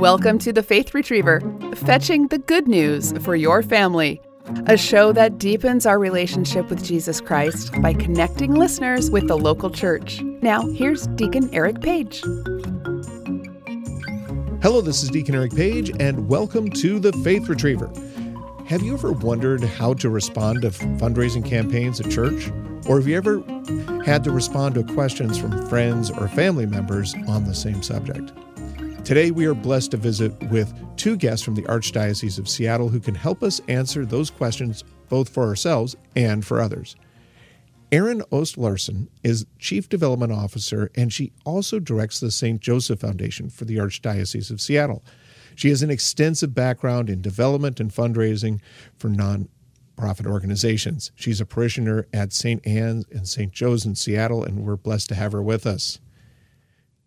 Welcome to the Faith Retriever, fetching the good news for your family. A show that deepens our relationship with Jesus Christ by connecting listeners with the local church. Now, here's Deacon Eric Page. Hello, this is Deacon Eric Page, and welcome to the Faith Retriever. Have you ever wondered how to respond to fundraising campaigns at church? Or have you ever had to respond to questions from friends or family members on the same subject? Today, we are blessed to visit with two guests from the Archdiocese of Seattle who can help us answer those questions both for ourselves and for others. Erin Oest-Larsen is Chief Development Officer, and she also directs the St. Joseph Foundation for the Archdiocese of Seattle. She has an extensive background in development and fundraising for non-profit organizations. She's a parishioner at St. Anne's and St. Joe's in Seattle, and we're blessed to have her with us.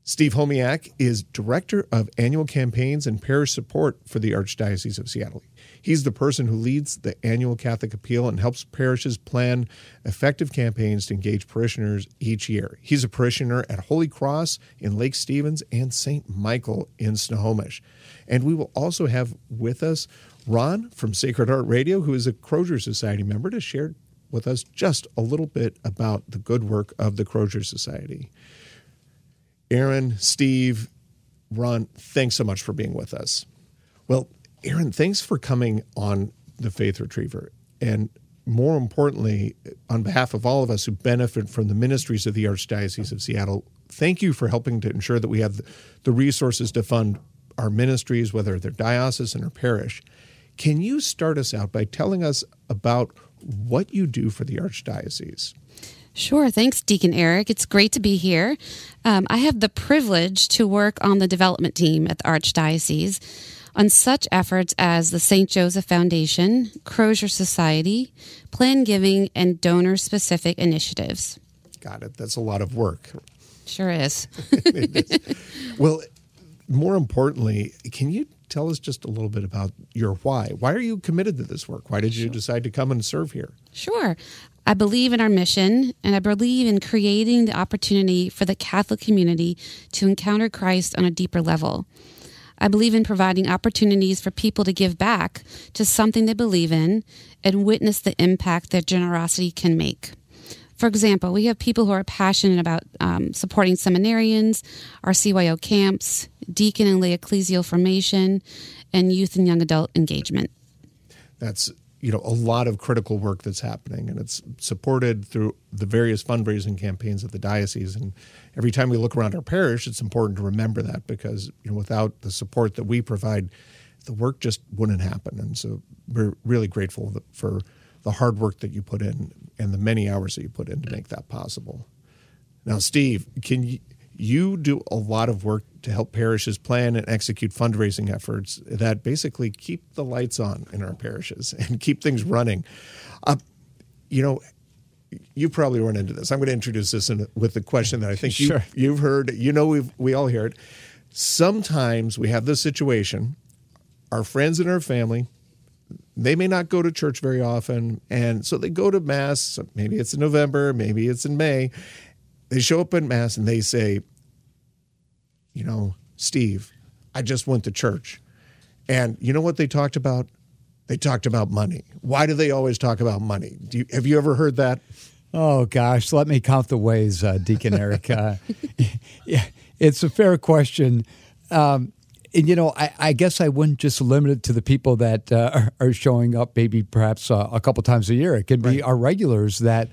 Steve Homiak is Director of Annual Campaigns and Parish Support for the Archdiocese of Seattle. He's the person who leads the annual Catholic Appeal and helps parishes plan effective campaigns to engage parishioners each year. He's a parishioner at Holy Cross in Lake Stevens and St. Michael in Snohomish. And we will also have with us Ron from Sacred Heart Radio, who is a Crozier Society member, to share with us just a little bit about the good work of the Crozier Society. Erin, Steve, Ron, thanks so much for being with us. Well, Erin, thanks for coming on the Faith Retriever. And more importantly, on behalf of all of us who benefit from the ministries of the Archdiocese of Seattle, thank you for helping to ensure that we have the resources to fund our ministries, whether they're diocesan or parish. Can you start us out by telling us about what you do for the Archdiocese? Sure. Thanks, Deacon Eric. It's great to be here. Um, I have the privilege to work on the development team at the Archdiocese on such efforts as the St. Joseph Foundation, Crozier Society, Plan Giving, and donor specific initiatives. Got it. That's a lot of work. Sure is. well, more importantly, can you tell us just a little bit about your why? Why are you committed to this work? Why did you decide to come and serve here? Sure. I believe in our mission and I believe in creating the opportunity for the Catholic community to encounter Christ on a deeper level. I believe in providing opportunities for people to give back to something they believe in and witness the impact their generosity can make. For example, we have people who are passionate about um, supporting seminarians, our CYO camps, deacon and lay ecclesial formation, and youth and young adult engagement. That's you know a lot of critical work that's happening and it's supported through the various fundraising campaigns of the diocese and every time we look around our parish it's important to remember that because you know without the support that we provide the work just wouldn't happen and so we're really grateful for the hard work that you put in and the many hours that you put in to make that possible. Now steve can you you do a lot of work to help parishes plan and execute fundraising efforts that basically keep the lights on in our parishes and keep things running. Uh, you know, you probably run into this. I'm going to introduce this in, with the question that I think sure. you, have heard. You know, we we all hear it. Sometimes we have this situation. Our friends and our family, they may not go to church very often, and so they go to mass. Maybe it's in November, maybe it's in May, they show up in mass and they say, you know, Steve, I just went to church. And you know what they talked about? They talked about money. Why do they always talk about money? You, have you ever heard that? Oh gosh, let me count the ways, uh, Deacon Eric. Uh, yeah, it's a fair question. Um, and you know, I, I, guess I wouldn't just limit it to the people that uh, are, showing up, maybe perhaps uh, a couple times a year. It could be right. our regulars that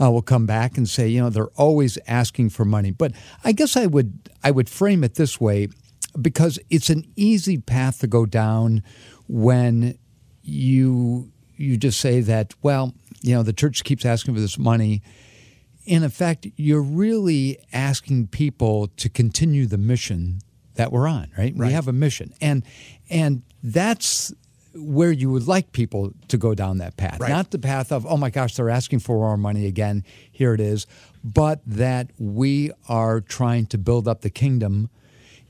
uh, will come back and say, you know, they're always asking for money. But I guess I would I would frame it this way because it's an easy path to go down when you you just say that well, you know, the church keeps asking for this money. In effect, you're really asking people to continue the mission that we're on, right? right? We have a mission. And and that's where you would like people to go down that path. Right. Not the path of, oh my gosh, they're asking for more money again. Here it is. But that we are trying to build up the kingdom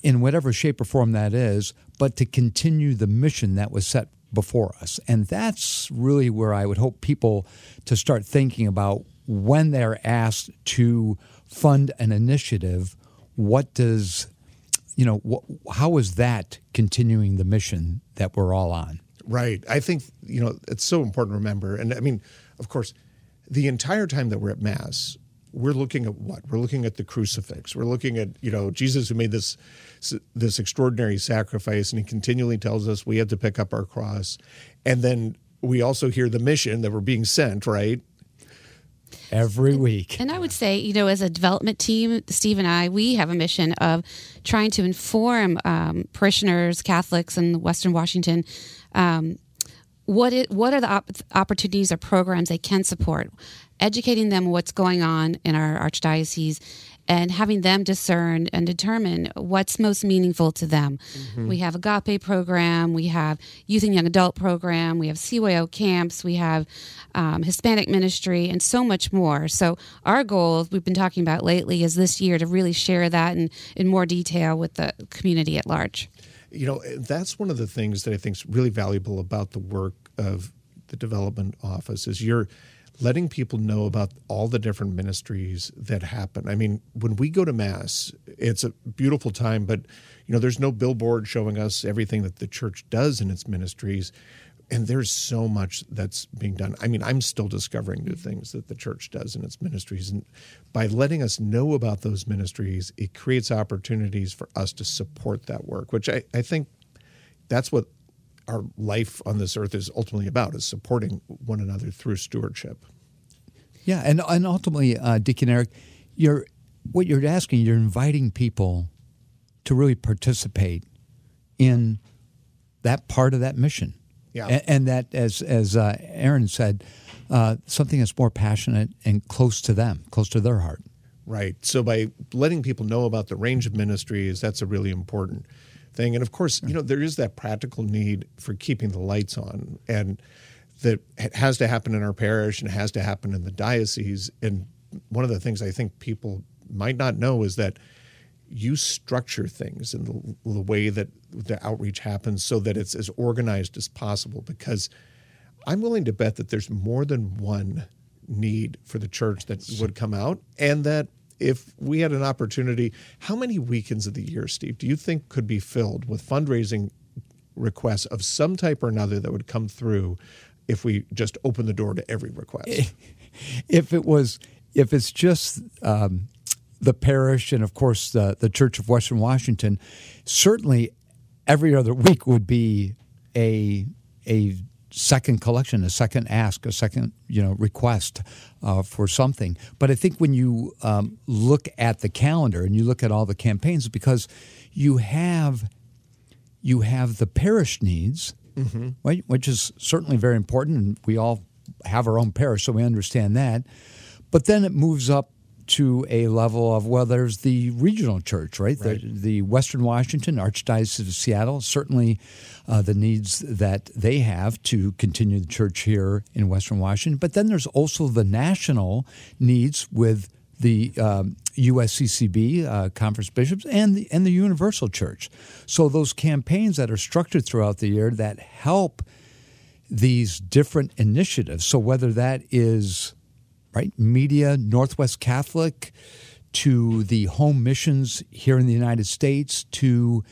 in whatever shape or form that is, but to continue the mission that was set before us. And that's really where I would hope people to start thinking about when they're asked to fund an initiative, what does you know, wh- how is that continuing the mission that we're all on? Right. I think, you know, it's so important to remember. And I mean, of course, the entire time that we're at Mass, we're looking at what? We're looking at the crucifix. We're looking at, you know, Jesus who made this this extraordinary sacrifice and he continually tells us we have to pick up our cross. And then we also hear the mission that we're being sent, right? Every week. And I would say, you know, as a development team, Steve and I, we have a mission of trying to inform um, parishioners, Catholics in Western Washington. Um, what it, what are the op- opportunities or programs they can support? Educating them what's going on in our archdiocese and having them discern and determine what's most meaningful to them. Mm-hmm. We have Agape program, we have youth and young adult program, we have CYO camps, we have um, Hispanic ministry, and so much more. So our goal, we've been talking about lately, is this year to really share that in, in more detail with the community at large. You know, that's one of the things that I think is really valuable about the work of the development office is you're – letting people know about all the different ministries that happen. I mean, when we go to mass, it's a beautiful time, but you know, there's no billboard showing us everything that the church does in its ministries. And there's so much that's being done. I mean, I'm still discovering new things that the church does in its ministries. And by letting us know about those ministries, it creates opportunities for us to support that work, which I, I think that's what our life on this earth is ultimately about is supporting one another through stewardship. Yeah, and and ultimately, uh, Deacon Eric, you're what you're asking. You're inviting people to really participate in that part of that mission. Yeah, and, and that, as as uh, Erin said, uh, something that's more passionate and close to them, close to their heart. Right. So by letting people know about the range of ministries, that's a really important thing. And of course, you mm. know, there is that practical need for keeping the lights on and that has to happen in our parish and has to happen in the diocese. And one of the things I think people might not know is that you structure things in the, the way that the outreach happens so that it's as organized as possible because I'm willing to bet that there's more than one need for the church that would come out and that if we had an opportunity, how many weekends of the year, Steve, do you think could be filled with fundraising requests of some type or another that would come through if we just open the door to every request? If it was, if it's just um, the parish and of course the the Church of Western Washington, certainly every other week would be a a second collection, a second ask, a second you know request uh, for something. But I think when you um, look at the calendar and you look at all the campaigns, because you have you have the parish needs, mm-hmm. right, which is certainly very important, and we all have our own parish, so we understand that. But then it moves up to a level of well, there's the regional church, right? right. The, the, Western Washington Archdiocese of Seattle, certainly uh, the needs that they have to continue the church here in Western Washington. But then there's also the national needs with the um, USCCB, uh, Conference Bishops, and the, and the Universal Church. So those campaigns that are structured throughout the year that help these different initiatives. So whether that is right? Media, Northwest Catholic, to the home missions here in the United States, to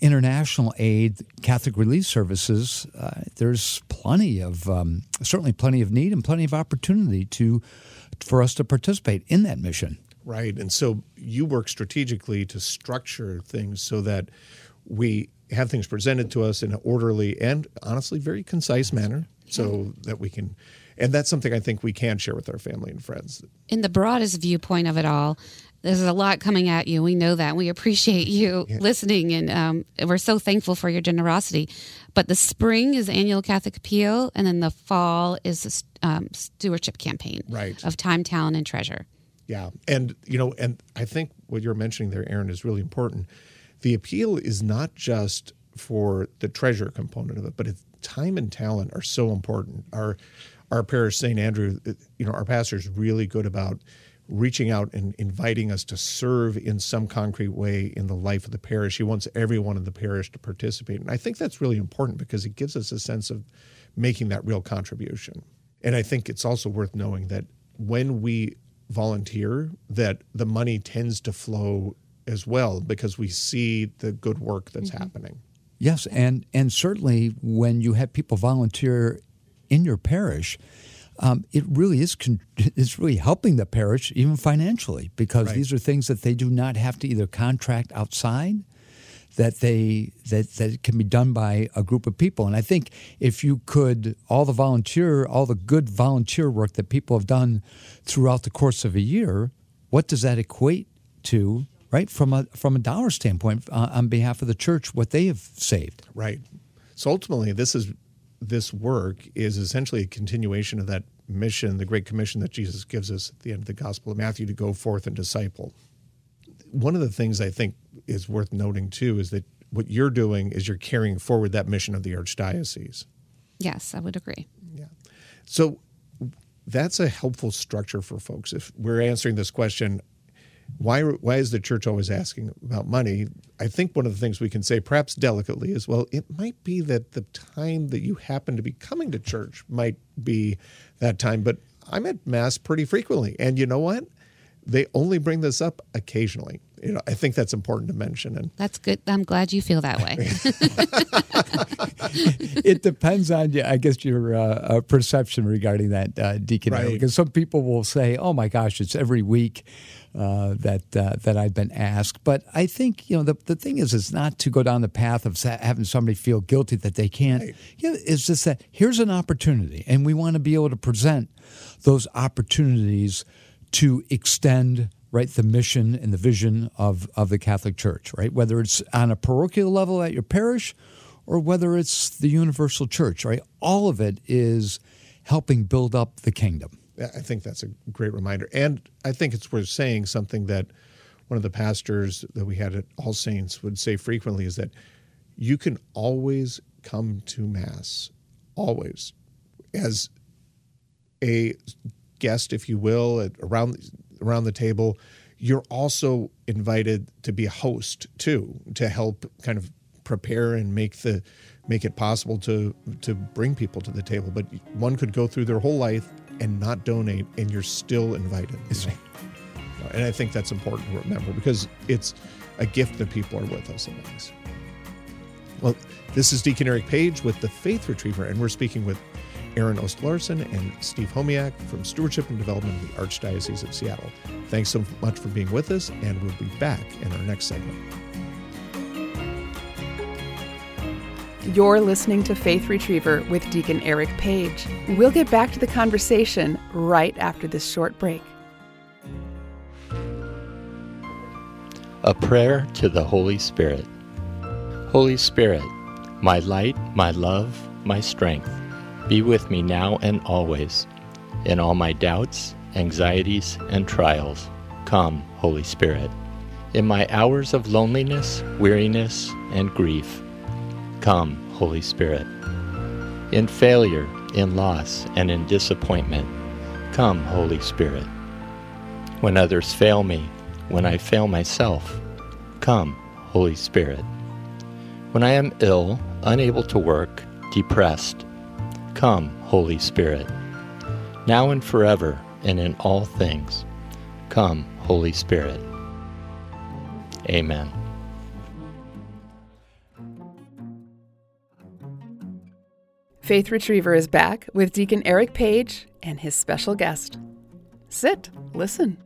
international aid, Catholic Relief Services. Uh, there's plenty of, um, certainly plenty of need and plenty of opportunity to, for us to participate in that mission. Right. And so you work strategically to structure things so that we have things presented to us in an orderly and honestly very concise manner so that we can and that's something I think we can share with our family and friends. In the broadest viewpoint of it all, there's a lot coming at you. We know that. We appreciate you yeah. listening, and um, we're so thankful for your generosity. But the spring is annual Catholic Appeal, and then the fall is a um, stewardship campaign right. of time, talent, and treasure. Yeah, and you know, and I think what you're mentioning there, Erin, is really important. The appeal is not just for the treasure component of it, but it's time and talent are so important. Our our parish, St. Andrew, you know, our pastor is really good about reaching out and inviting us to serve in some concrete way in the life of the parish. He wants everyone in the parish to participate. And I think that's really important because it gives us a sense of making that real contribution. And I think it's also worth knowing that when we volunteer, that the money tends to flow as well because we see the good work that's mm-hmm. happening. Yes, and and certainly when you have people volunteer in your parish, um, it really is con- it's really helping the parish even financially because Right. these are things that they do not have to either contract outside that they that that can be done by a group of people and I think if you could all the volunteer all the good volunteer work that people have done throughout the course of a year what does that equate to right from a from a dollar standpoint uh, on behalf of the church what they have saved Right. So ultimately, this is this work is essentially a continuation of that mission, the Great Commission that Jesus gives us at the end of the Gospel of Matthew to go forth and disciple. One of the things I think is worth noting too is that what you're doing is you're carrying forward that mission of the archdiocese. Yes, I would agree. Yeah. So that's a helpful structure for folks. If we're answering this question, why why is the church always asking about money? I think one of the things we can say, perhaps delicately, is well, it might be that the time that you happen to be coming to church might be that time. But I'm at mass pretty frequently, and you know what? They only bring this up occasionally. You know, I think that's important to mention. And That's good. I'm glad you feel that way. it depends on, I guess, your uh, uh, perception regarding that, uh, Deacon. Right. Because some people will say, "Oh my gosh, it's every week uh, that uh, that I've been asked." But I think you know the the thing is, is not to go down the path of having somebody feel guilty that they can't. Right. Yeah, it's just that here's an opportunity, and we want to be able to present those opportunities to extend right the mission and the vision of of the Catholic Church, right? Whether it's on a parochial level at your parish or whether it's the universal church, right? All of it is helping build up the kingdom. I think that's a great reminder. And I think it's worth saying something that one of the pastors that we had at All Saints would say frequently is that you can always come to Mass, always, as a guest, if you will, around around the table. You're also invited to be a host too, to help kind of prepare and make the make it possible to to bring people to the table. But one could go through their whole life and not donate, and you're still invited. you know? And I think that's important to remember because it's a gift that people are with us Mass. Well, this is Deacon Eric Page with the Faith Retriever, and we're speaking with Erin Oest-Larsen and Steve Homiak from Stewardship and Development of the Archdiocese of Seattle. Thanks so much for being with us, and we'll be back in our next segment. You're listening to Faith Retriever with Deacon Eric Page. We'll get back to the conversation right after this short break. A prayer to the Holy Spirit. Holy Spirit, my light, my love, my strength, be with me now and always. In all my doubts, anxieties, and trials, come, Holy Spirit. In my hours of loneliness, weariness, and grief, come, Holy Spirit. In failure, in loss, and in disappointment, come, Holy Spirit. When others fail me, when I fail myself, come, Holy Spirit. When I am ill, unable to work, depressed, come, Holy Spirit. Now and forever, and in all things, come, Holy Spirit. Amen. Faith Retriever is back with Deacon Eric Page and his special guest. Sit, listen.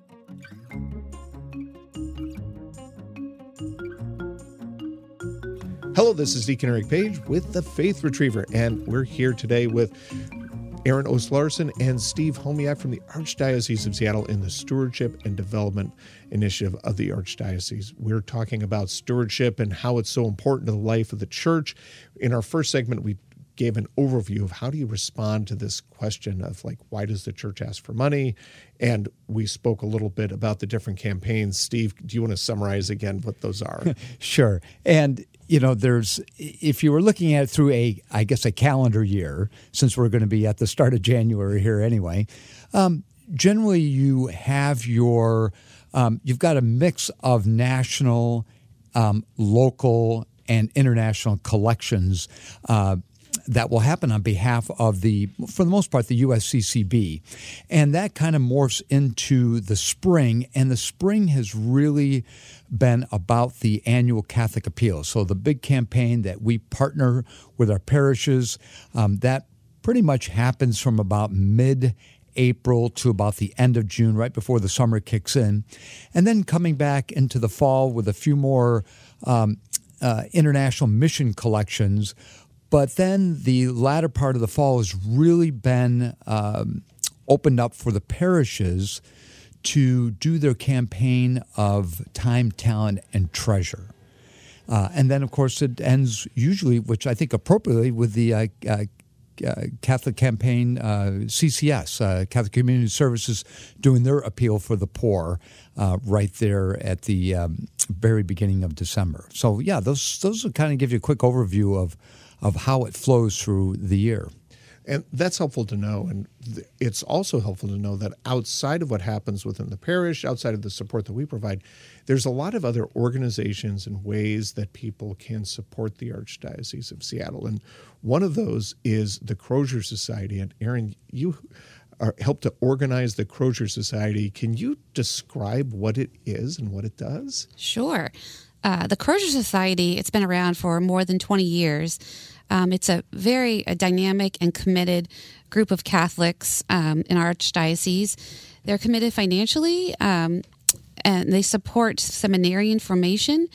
Hello, this is Deacon Eric Page with the Faith Retriever, and we're here today with Erin Oest-Larsen and Steve Homiak from the Archdiocese of Seattle in the Stewardship and Development Initiative of the Archdiocese. We're talking about stewardship and how it's so important to the life of the church. In our first segment, we gave an overview of how do you respond to this question of like why does the church ask for money and we spoke a little bit about the different campaigns steve do you want to summarize again what those are Sure. And you know, there's if you were looking at it through a, I guess, a calendar year, since we're going to be at the start of January here anyway. Um, generally, you have your, um, you've got a mix of national, um, local, and international collections. Uh, that will happen on behalf of the, for the most part, the USCCB. And that kind of morphs into the spring, and the spring has really been about the annual Catholic Appeal. So the big campaign that we partner with our parishes, um, that pretty much happens from about mid April to about the end of June, right before the summer kicks in. And then coming back into the fall with a few more um, uh, international mission collections. But then the latter part of the fall has really been um, opened up for the parishes to do their campaign of time, talent, and treasure. Uh, and then, of course, it ends usually, which I think appropriately, with the uh, uh, uh Catholic campaign uh, CCS, uh, Catholic Community Services, doing their appeal for the poor right there at the um, very beginning of December. So, yeah, those those will kind of give you a quick overview of of how it flows through the year. And that's helpful to know. And th- it's also helpful to know that outside of what happens within the parish, outside of the support that we provide, there's a lot of other organizations and ways that people can support the Archdiocese of Seattle. And one of those is the Crozier Society. And Erin, you are, help to organize the Crozier Society. Can you describe what it is and what it does? Sure. Uh, the Crozier Society, it's been around for more than 20 years. Um, it's a very a dynamic and committed group of Catholics um, in our archdiocese. They're committed financially um, and they support seminarian formation.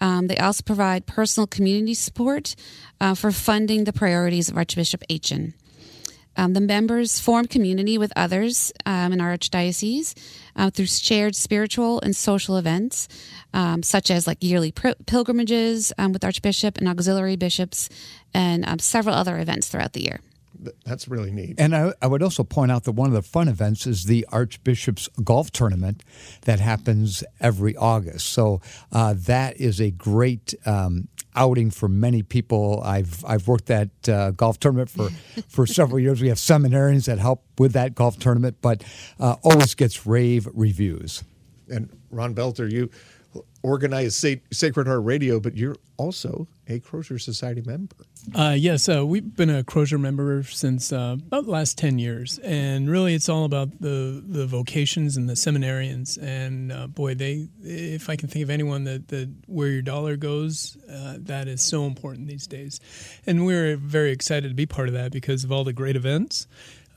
Um, they also provide personal community support uh, for funding the priorities of Archbishop Etienne. Um, the members form community with others um, in our archdiocese uh, through shared spiritual and social events, um, such as like yearly pr- pilgrimages um, with Archbishop and auxiliary bishops, and um, several other events throughout the year. That's really neat. And I, I, would also point out that one of the fun events is the Archbishop's Golf Tournament that happens every August. So uh, that is a great um, outing for many people. I've I've worked that uh, golf tournament for for several years. We have seminarians that help with that golf tournament, but uh, always gets rave reviews. And Ron Belter, you organize Sacred Heart Radio, but you're also a Crozier Society member. Uh, yes, uh, we've been a Crozier member since uh, about the last 10 years. And really, it's all about the, the vocations and the seminarians. And uh, boy, they if I can think of anyone that, that where your dollar goes, uh, that is so important these days. And we're very excited to be part of that because of all the great events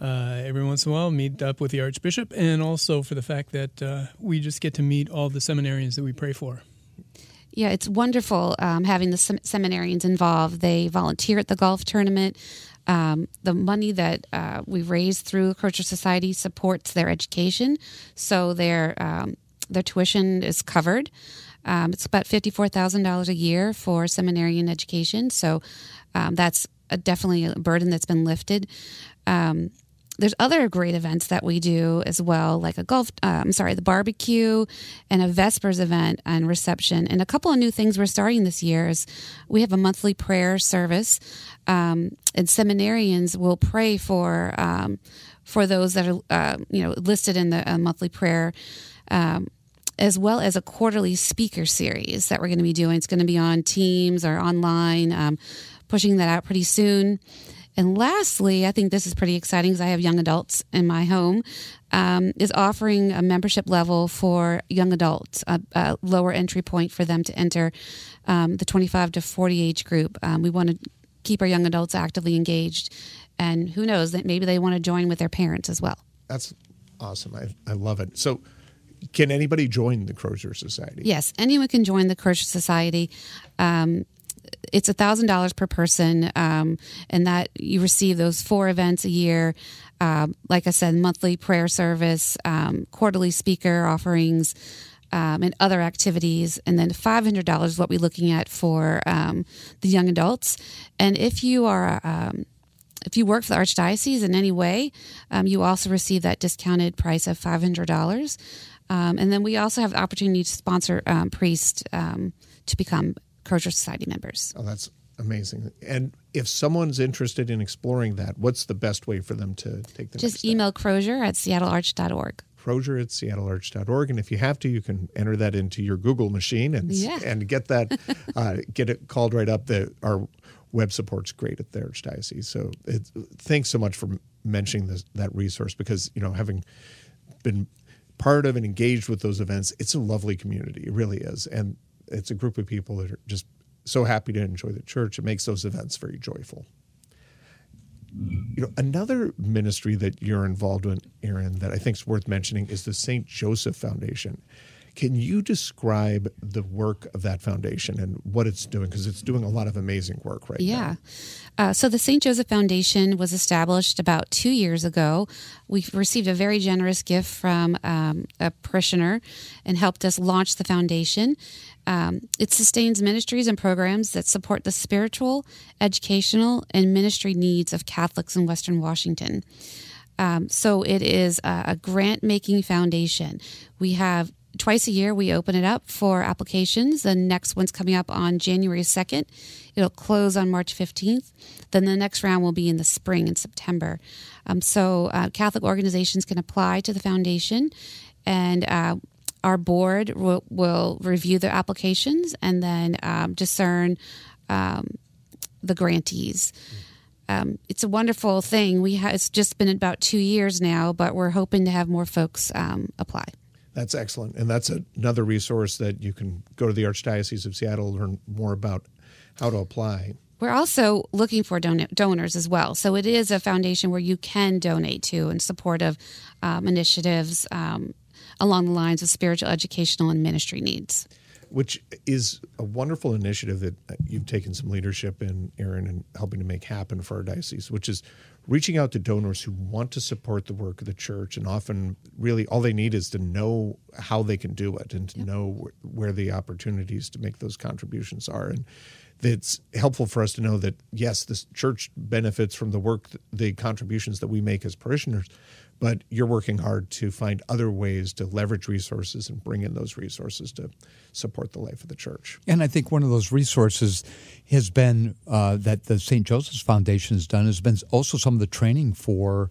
uh, every once in a while meet up with the Archbishop, and also for the fact that uh, we just get to meet all the seminarians that we pray for. Yeah, it's wonderful um, having the sem- seminarians involved. They volunteer at the golf tournament. Um, the money that uh, we raise through Crozier Society supports their education, so their um, their tuition is covered. Um, it's about fifty four thousand dollars a year for seminarian education, so um, that's a, definitely a burden that's been lifted. Um, there's other great events that we do as well, like a golf, uh, I'm sorry, the barbecue and a Vespers event and reception. And a couple of new things we're starting this year is we have a monthly prayer service, um, and seminarians will pray for um, for those that are uh, you know listed in the uh, monthly prayer. Um, as well as a quarterly speaker series that we're going to be doing. It's going to be on Teams or online, um, pushing that out pretty soon. And lastly, I think this is pretty exciting because I have young adults in my home, um, is offering a membership level for young adults, a, a lower entry point for them to enter um, the 25 to 40 age group. Um, we want to keep our young adults actively engaged. And who knows, that maybe they want to join with their parents as well. That's awesome. I, I love it. So, can anybody join the Crozier Society? Yes, anyone can join the Crozier Society. Um, it's a thousand dollars per person, um, and that you receive those four events a year. Um, like I said, monthly prayer service, um, quarterly speaker offerings, um, and other activities. And then five hundred dollars is what we're looking at for um, the young adults. And if you are um, if you work for the archdiocese in any way, you also receive that discounted price of five hundred dollars. and then we also have the opportunity to sponsor priests to become Crozier Society members. Oh, that's amazing. And if someone's interested in exploring that, what's the best way for them to take the Just email Crozier at seattlearch.org. Crozier at seattlearch.org. And if you have to, you can enter that into your Google machine and yeah. and get that, uh, get it called right up. The, our web support's great at the archdiocese. So it, thanks so much for mentioning this, that resource because you know having been part of and engaged with those events, it's a lovely community. It really is, and it's a group of people that are just so happy to enjoy the church. It makes those events very joyful. You know, another ministry that you're involved in, Erin, that I think is worth mentioning is the St. Joseph Foundation. Can you describe the work of that foundation and what it's doing? Because it's doing a lot of amazing work right yeah. now. Uh, so the St. Joseph Foundation was established about two years ago. We received a very generous gift from um, a parishioner and helped us launch the foundation. Um, it sustains ministries and programs that support the spiritual, educational, and ministry needs of Catholics in Western Washington. Um, so it is a, a grant making foundation. We have twice a year we open it up for applications. The next one's coming up on January 2nd. It'll close on March 15th. Then the next round will be in the spring in September. Um, so uh, Catholic organizations can apply to the foundation, and uh, our board will, will, review their applications and then um, discern um, the grantees. Um, it's a wonderful thing. We ha- it's just been about two years now, but we're hoping to have more folks um, apply. That's excellent. And that's another resource that you can go to the Archdiocese of Seattle, learn more about how to apply. We're also looking for don- donors as well. So it is a foundation where you can donate to in support of um, initiatives um, along the lines of spiritual, educational, and ministry needs. Which is a wonderful initiative that uh, you've taken some leadership in, Erin, and helping to make happen for our diocese, which is reaching out to donors who want to support the work of the church and often really all they need is to know how they can do it and to yep. know where the opportunities to make those contributions are and it's helpful for us to know that yes the church benefits from the work the contributions that we make as parishioners but you're working hard to find other ways to leverage resources and bring in those resources to support the life of the church. And I think one of those resources has been uh, that the St. Joseph's Foundation has done has been also some of the training for.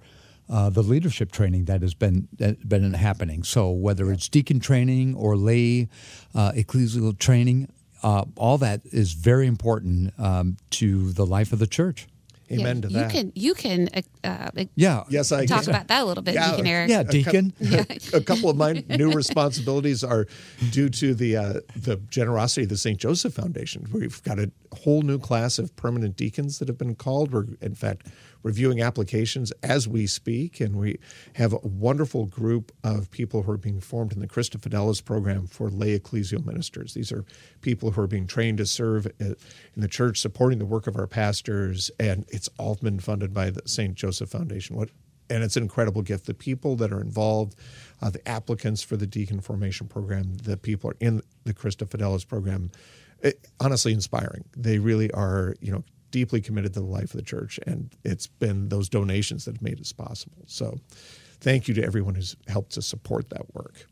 Uh, the leadership training that has been that been happening. So whether it's deacon training or lay uh, ecclesial training, uh, all that is very important um, to the life of the church. Amen yeah, to you. Can, you can uh, uh yeah. Yes, I talk about that a little bit, yeah, Deacon Eric. Yeah, Deacon. A, a, couple of my new responsibilities are due to the uh, the generosity of the St. Joseph Foundation. We've got a whole new class of permanent deacons that have been called. We're in fact reviewing applications as we speak, and we have a wonderful group of people who are being formed in the Christa Fidelis program for lay ecclesial ministers. These are people who are being trained to serve in the church, supporting the work of our pastors, and it's all been funded by the St. Joseph Foundation. What and it's an incredible gift. The people that are involved, uh, the applicants for the deacon formation program, the people are in the Christa Fidelis program, it, honestly inspiring. They really are, you know, deeply committed to the life of the church, and it's been those donations that have made this possible. So, thank you to everyone who's helped to support that work.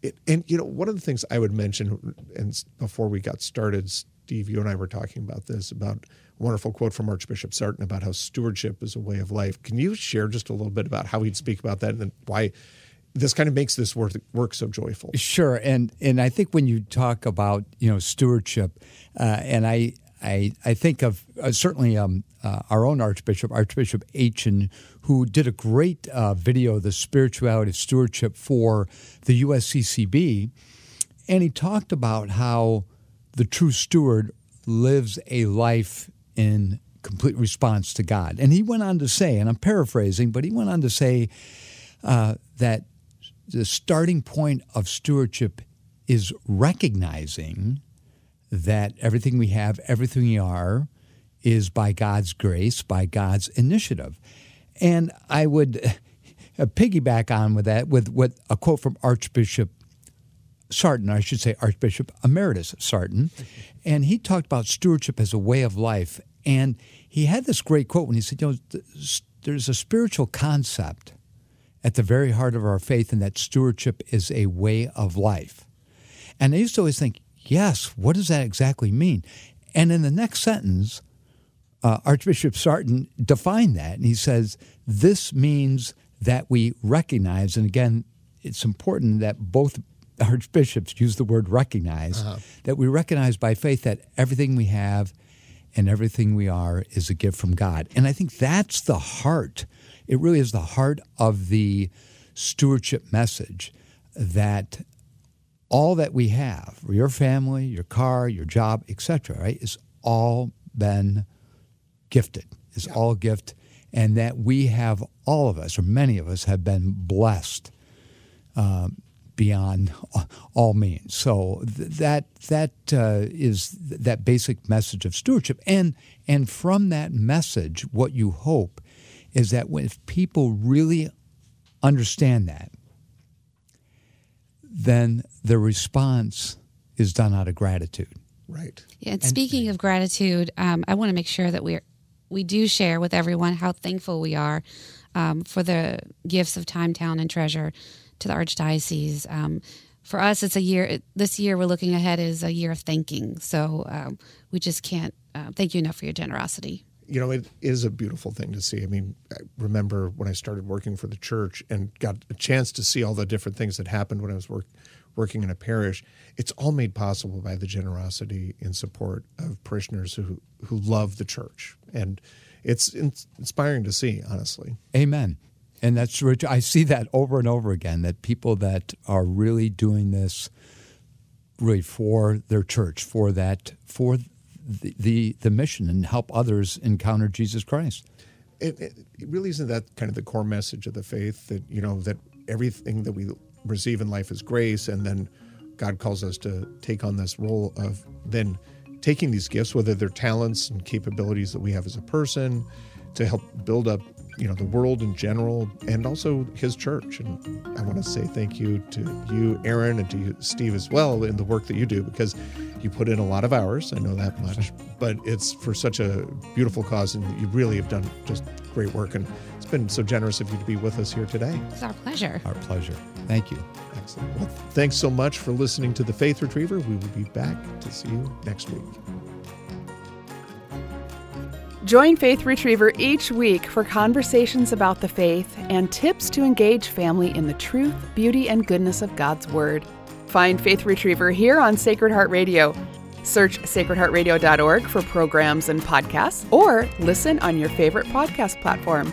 It, and you know, one of the things I would mention, and before we got started, Steve, you and I were talking about this about a wonderful quote from Archbishop Sartain about how stewardship is a way of life. Can you share just a little bit about how he'd speak about that and then why this kind of makes this work work so joyful? Sure, and and I think when you talk about you know stewardship, uh, and I I, I think of uh, certainly um, uh, our own Archbishop, Archbishop Etienne, who did a great uh, video, The Spirituality of Stewardship, for the USCCB. And he talked about how the true steward lives a life in complete response to God. And he went on to say, and I'm paraphrasing, but he went on to say uh, that the starting point of stewardship is recognizing that everything we have, everything we are, is by God's grace, by God's initiative. And I would uh, piggyback on with that with what a quote from Archbishop Sartain, I should say Archbishop Emeritus Sartain, and he talked about stewardship as a way of life. And he had this great quote when he said, "You know, there's a spiritual concept at the very heart of our faith, and that stewardship is a way of life." And I used to always think, Yes, what does that exactly mean? And in the next sentence, uh, Archbishop Sartain defined that, and he says, This means that we recognize, and again, it's important that both archbishops use the word recognize, uh-huh. that we recognize by faith that everything we have and everything we are is a gift from God. And I think that's the heart. It really is the heart of the stewardship message that all that we have, your family, your car, your job, etc., right, is all been gifted. Is yeah. all gift, and that we have all of us, or many of us, have been blessed um, beyond all means. So th- that that uh, is that basic message of stewardship, and and from that message, what you hope is that when, if people really understand that, then the response is done out of gratitude. Right. Yeah, and, and speaking of gratitude, um, I want to make sure that we're we do share with everyone how thankful we are um, for the gifts of time, talent, and treasure to the Archdiocese. Um, for us, it's a year. This year, we're looking ahead is a year of thanking. So um, we just can't uh, thank you enough for your generosity. You know, it is a beautiful thing to see. I mean, I remember when I started working for the church and got a chance to see all the different things that happened when I was work, working in a parish. It's all made possible by the generosity and support of parishioners who who love the church, and it's inspiring to see. Honestly, Amen. And that's true. I see that over and over again that people that are really doing this really for their church, for that, for the, the, the mission and help others encounter Jesus Christ. It, it, it really isn't that kind of the core message of the faith that, you know, that everything that we receive in life is grace and then God calls us to take on this role of then taking these gifts, whether they're talents and capabilities that we have as a person, to help build up you know the world in general and also his church and i want to say thank you to you erin and to you steve as well in the work that you do because you put in a lot of hours i know that much but it's for such a beautiful cause and you really have done just great work and it's been so generous of you to be with us here today. It's our pleasure. Our pleasure. Thank you. Excellent. Well thanks so much for listening to the faith retriever. We will be back to see you next week. Join Faith Retriever each week for conversations about the faith and tips to engage family in the truth, beauty, and goodness of God's Word. Find Faith Retriever here on Sacred Heart Radio. Search sacredheartradio.org for programs and podcasts, or listen on your favorite podcast platform.